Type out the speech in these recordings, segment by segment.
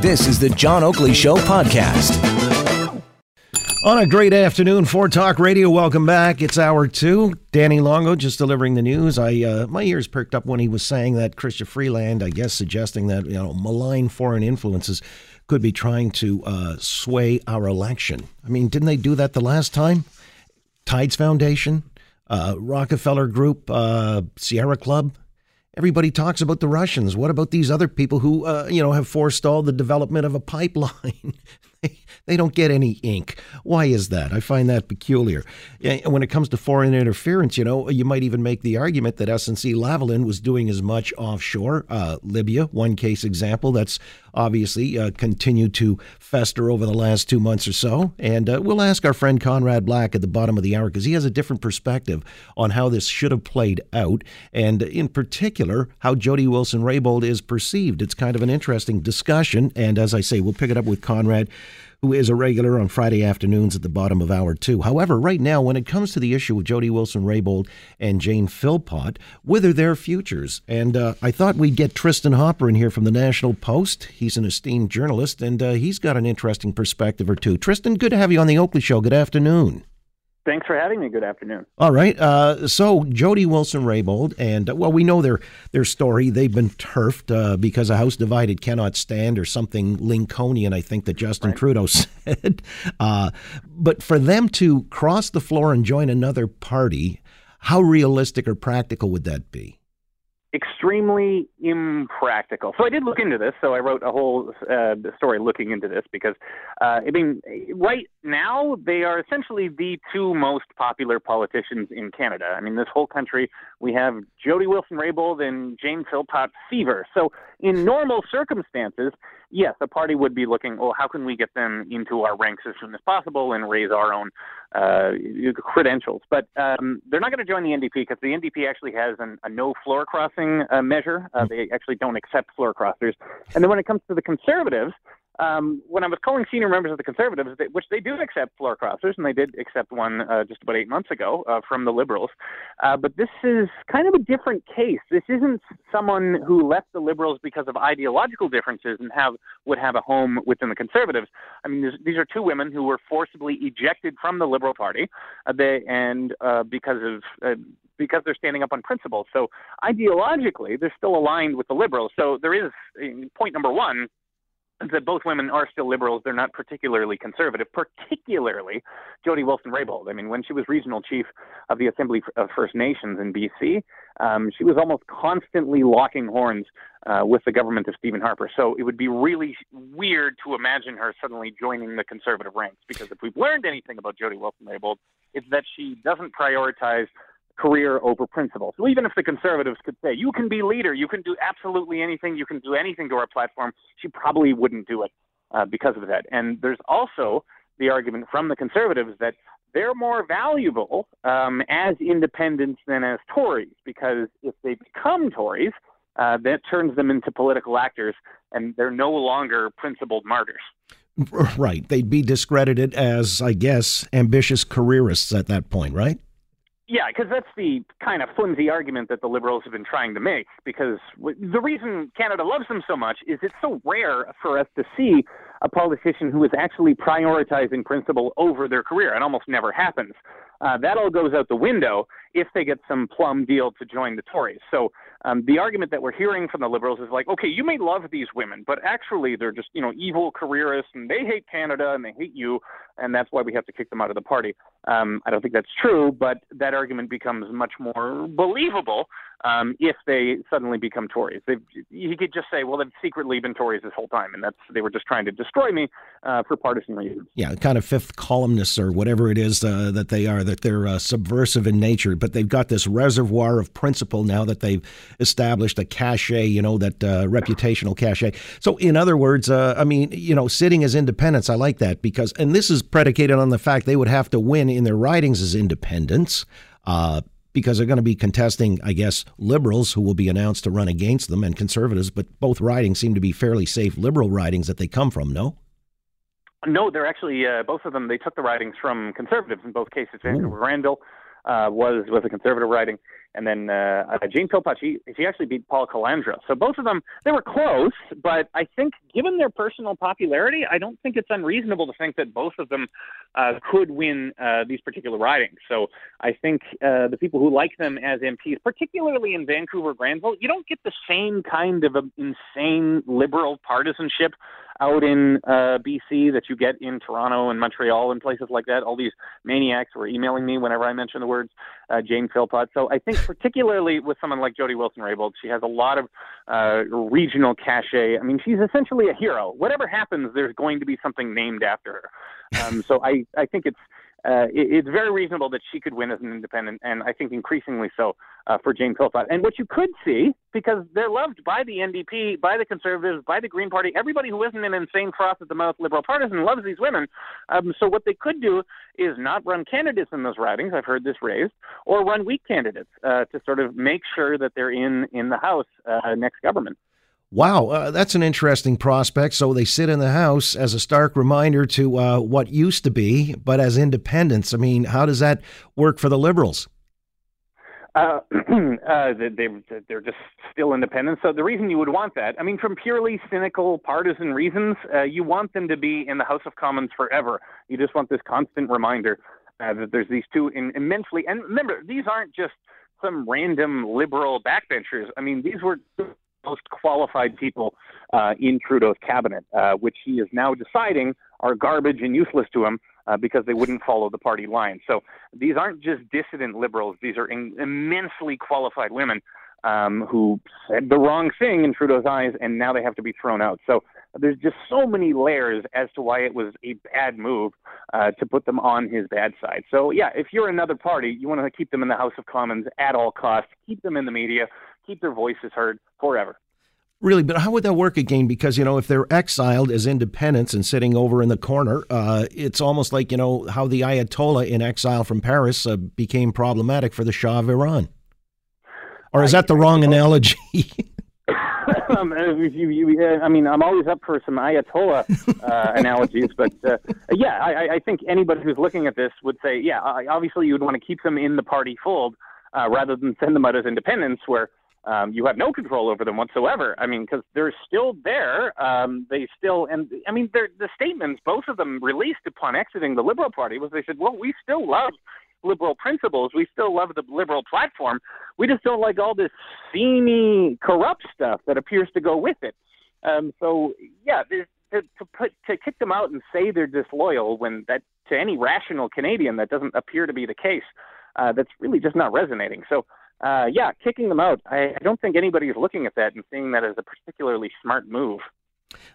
This is the John Oakley Show podcast. On a great afternoon for Talk Radio, welcome back. It's hour two. Danny Longo just delivering the news. I uh, my ears perked up when he was saying that Chrystia Freeland, I guess, suggesting that you know malign foreign influences could be trying to uh, sway our election. I mean, didn't they do that the last time? Tides Foundation, uh, Rockefeller Group, uh, Sierra Club. Everybody talks about the Russians. What about these other people who, uh, you know, have forestalled the development of a pipeline? they, don't get any ink. Why is that? I find that peculiar. And when it comes to foreign interference, you know, you might even make the argument that SNC Lavalin was doing as much offshore. Uh, Libya, one case example that's obviously uh, continued to fester over the last two months or so. And uh, we'll ask our friend Conrad Black at the bottom of the hour because he has a different perspective on how this should have played out, and in particular, how Jody Wilson Raybould is perceived. It's kind of an interesting discussion. And as I say, we'll pick it up with Conrad who is a regular on Friday afternoons at the bottom of hour two. However, right now, when it comes to the issue with Jody Wilson Raybould and Jane Philpott, whither their futures? And uh, I thought we'd get Tristin Hopper in here from the National Post. He's an esteemed journalist, and uh, he's got an interesting perspective or two. Tristin, good to have you on the Oakley Show. Good afternoon. Thanks for having me. Good afternoon. All right. Uh, so Jody Wilson Raybould, and uh, well, we know their their story. They've been turfed uh, because a house divided cannot stand, or something Lincolnian, I think that Justin right. Trudeau said. Uh, but for them to cross the floor and join another party, how realistic or practical would that be? Extremely impractical. So I did look into this. So I wrote a whole uh, story looking into this because, uh, I mean, right now they are essentially the two most popular politicians in Canada. I mean, this whole country we have Jody Wilson-Raybould and Jane Philpott fever. So in normal circumstances, yes, a party would be looking, well, how can we get them into our ranks as soon as possible and raise our own uh, credentials? But um, they're not going to join the NDP because the NDP actually has an, a no floor crossing uh, measure. Uh, they actually don't accept floor crossers. And then when it comes to the Conservatives, um, when I was calling senior members of the Conservatives, they, which they do accept floor crossers, and they did accept one uh, just about eight months ago uh, from the Liberals. Uh, but this is kind of a different case. This isn't someone who left the Liberals because of ideological differences and have would have a home within the Conservatives. I mean, these are two women who were forcibly ejected from the Liberal Party, uh, they and uh, because of uh, because they're standing up on principles. So ideologically, they're still aligned with the liberals. So there is point number one that both women are still liberals. They're not particularly conservative, particularly Jody Wilson Raybould. I mean, when she was regional chief of the Assembly of First Nations in BC, um, she was almost constantly locking horns uh, with the government of Stephen Harper. So it would be really weird to imagine her suddenly joining the conservative ranks because if we've learned anything about Jody Wilson Raybould, it's that she doesn't prioritize career over principle. So even if the conservatives could say, you can be leader, you can do absolutely anything, you can do anything to our platform, she probably wouldn't do it uh, because of that. And there's also the argument from the conservatives that they're more valuable um, as independents than as Tories because if they become Tories, uh, that turns them into political actors and they're no longer principled martyrs. Right. They'd be discredited as, I guess, ambitious careerists at that point, right? Yeah, because that's the kind of flimsy argument that the liberals have been trying to make. Because the reason Canada loves them so much is it's so rare for us to see a politician who is actually prioritizing principle over their career. It almost never happens. Uh, that all goes out the window if they get some plum deal to join the Tories. So um, the argument that we're hearing from the Liberals is like, okay, you may love these women, but actually they're just you know evil careerists and they hate Canada and they hate you, and that's why we have to kick them out of the party. Um, I don't think that's true, but that argument becomes much more believable um, if they suddenly become Tories. You could just say, well, they've secretly been Tories this whole time, and that's they were just trying to destroy me uh, for partisan reasons. Yeah, kind of fifth columnists or whatever it is uh, that they are, that they're uh, subversive in nature, but they've got this reservoir of principle now that they've established a cachet, you know, that uh, reputational cachet. So, in other words, uh, I mean, you know, sitting as independents, I like that because, and this is predicated on the fact they would have to win in their ridings as independents. Uh, because they're going to be contesting, I guess, liberals who will be announced to run against them and conservatives, but both ridings seem to be fairly safe liberal ridings that they come from, no? No, they're actually, uh, both of them, they took the ridings from conservatives in both cases. Vancouver Granville uh, was was a conservative riding, and then uh, uh, Jane Philpott she she actually beat Paul Calandra. So both of them they were close, but I think given their personal popularity, I don't think it's unreasonable to think that both of them uh, could win uh, these particular ridings. So I think uh, the people who like them as MPs, particularly in Vancouver Granville, you don't get the same kind of insane liberal partisanship out in uh, BC that you get in Toronto and Montreal and places like that. All these maniacs were emailing me whenever I mentioned the words uh, Jane Philpott. So I think particularly with someone like Jody Wilson-Raybould, she has a lot of uh, regional cachet. I mean, she's essentially a hero. Whatever happens, there's going to be something named after her. Um, so I, I think it's uh, it, it's very reasonable that she could win as an independent, and I think increasingly so uh, for Jane Philpott. And what you could see, because they're loved by the NDP, by the Conservatives, by the Green Party, everybody who isn't an insane froth at the mouth liberal partisan loves these women. Um, so what they could do is not run candidates in those ridings. I've heard this raised, or run weak candidates uh, to sort of make sure that they're in in the House uh, next government. Wow, uh, that's an interesting prospect. So they sit in the House as a stark reminder to uh, what used to be, but as independents. I mean, how does that work for the Liberals? Uh, uh, they, they're just still independent. So the reason you would want that, I mean, from purely cynical partisan reasons, uh, you want them to be in the House of Commons forever. You just want this constant reminder uh, that there's these two in, immensely, and remember, these aren't just some random liberal backbenchers. I mean, these were most qualified people uh, in Trudeau's cabinet, uh, which he is now deciding are garbage and useless to him uh, because they wouldn't follow the party line. So these aren't just dissident liberals; these are in- immensely qualified women um, who said the wrong thing in Trudeau's eyes, and now they have to be thrown out. So there's just so many layers as to why it was a bad move uh, to put them on his bad side. So yeah, if you're another party, you want to keep them in the House of Commons at all costs, keep them in the media, keep their voices heard forever. Really, but how would that work again? Because you know, if they're exiled as independents and sitting over in the corner, uh, it's almost like you know how the Ayatollah in exile from Paris uh, became problematic for the Shah of Iran. Or is that the wrong analogy? um, you, you, I mean, I'm always up for some Ayatollah uh, analogies, but uh, yeah, I, I think anybody who's looking at this would say, yeah, obviously you would want to keep them in the party fold uh, rather than send them out as independents, where um, you have no control over them whatsoever. I mean, because they're still there. Um, they still, and I mean, the statements both of them released upon exiting the Liberal Party was they said, well, we still love liberal principles. We still love the liberal platform. We just don't like all this seamy, corrupt stuff that appears to go with it. Um, so, yeah, to, to put to kick them out and say they're disloyal when that to any rational Canadian that doesn't appear to be the case. Uh, that's really just not resonating. So uh, yeah, kicking them out. I, I don't think anybody is looking at that and seeing that as a particularly smart move.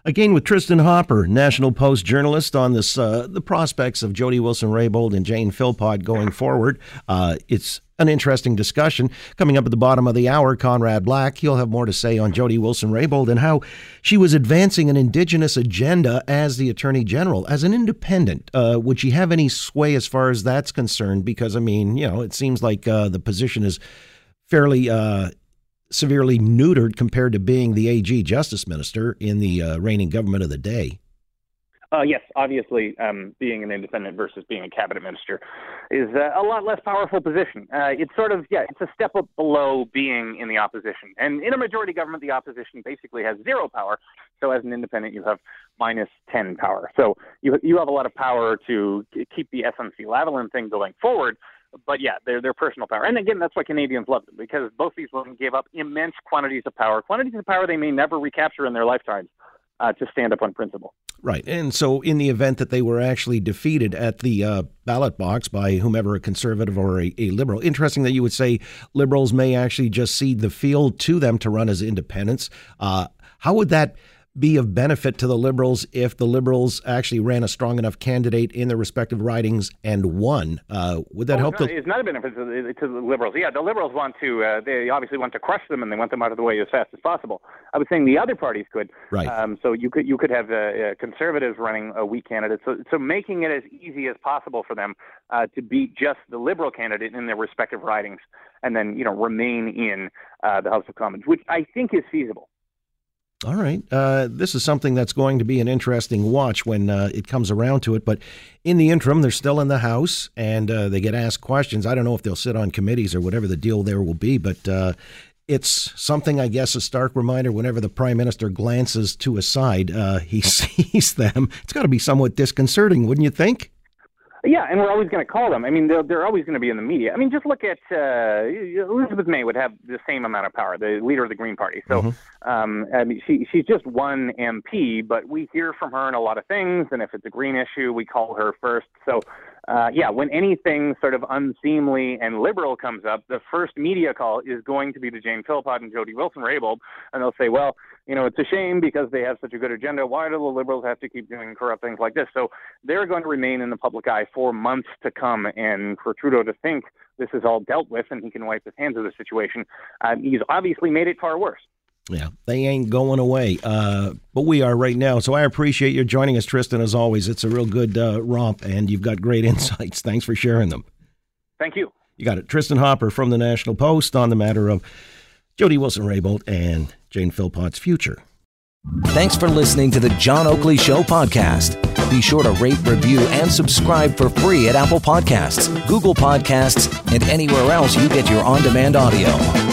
Again, with Tristin Hopper, National Post journalist, on this uh, the prospects of Jody Wilson-Raybould and Jane Philpott going forward. Uh, it's an interesting discussion coming up at the bottom of the hour. Conrad Black, he'll have more to say on Jody Wilson-Raybould and how she was advancing an Indigenous agenda as the Attorney General, as an independent. Uh, would she have any sway as far as that's concerned? Because I mean, you know, it seems like uh, the position is fairly uh, severely neutered compared to being the AG Justice Minister in the uh, reigning government of the day. Uh, yes, obviously, um, being an independent versus being a cabinet minister is uh, a lot less powerful position. Uh, it's sort of yeah, it's a step up below being in the opposition. And in a majority government, the opposition basically has zero power. So as an independent, you have minus ten power. So you you have a lot of power to keep the SNC Lavalin thing going forward but yeah, they're their personal power. And again, that's why Canadians love them because both these women gave up immense quantities of power, quantities of power they may never recapture in their lifetimes, uh, to stand up on principle. Right. And so, in the event that they were actually defeated at the uh, ballot box by whomever, a conservative or a, a, liberal, interesting that you would say liberals may actually just cede the field to them to run as independents. Uh, how would that be of benefit to the Liberals if the Liberals actually ran a strong enough candidate in their respective ridings and won? Uh, would that oh, help? It's not, it's not a benefit to the, to the, Liberals. Yeah, the Liberals want to. Uh, they obviously want to crush them, and they want them out of the way as fast as possible. I was saying the other parties could. Right. Um, so you could you could have uh, uh conservatives running a weak candidate. So so making it as easy as possible for them uh, to beat just the Liberal candidate in their respective ridings, and then you know remain in uh, the House of Commons, which I think is feasible. All right. Uh, this is something that's going to be an interesting watch when uh, it comes around to it. But in the interim, they're still in the House and uh, they get asked questions. I don't know if they'll sit on committees or whatever the deal there will be, but uh, it's something, I guess, a stark reminder whenever the Prime Minister glances to a side, uh, he sees them. It's got to be somewhat disconcerting, wouldn't you think? Yeah, and we're always going to call them. I mean, they're, they're always going to be in the media. I mean, just look at uh, Elizabeth May would have the same amount of power, the leader of the Green Party. So, mm-hmm. um, I mean, she she's just one MP, but we hear from her in a lot of things. And if it's a green issue, we call her first. So, uh, yeah, when anything sort of unseemly and liberal comes up, the first media call is going to be to Jane Philpott and Jody Wilson-Raybould, and they'll say, well, you know, it's a shame because they have such a good agenda. Why do the liberals have to keep doing corrupt things like this? So they're going to remain in the public eye for months to come. And for Trudeau to think this is all dealt with and he can wipe his hands of the situation, um, he's obviously made it far worse. Yeah, they ain't going away. Uh, but we are right now. So I appreciate you joining us, Tristin, as always. It's a real good uh, romp, and you've got great insights. Thanks for sharing them. Thank you. You got it. Tristin Hopper from the National Post on the matter of Jody Wilson Raybould and Jane Philpott's future. Thanks for listening to the John Oakley Show podcast. Be sure to rate, review, and subscribe for free at Apple Podcasts, Google Podcasts, and anywhere else you get your on demand audio.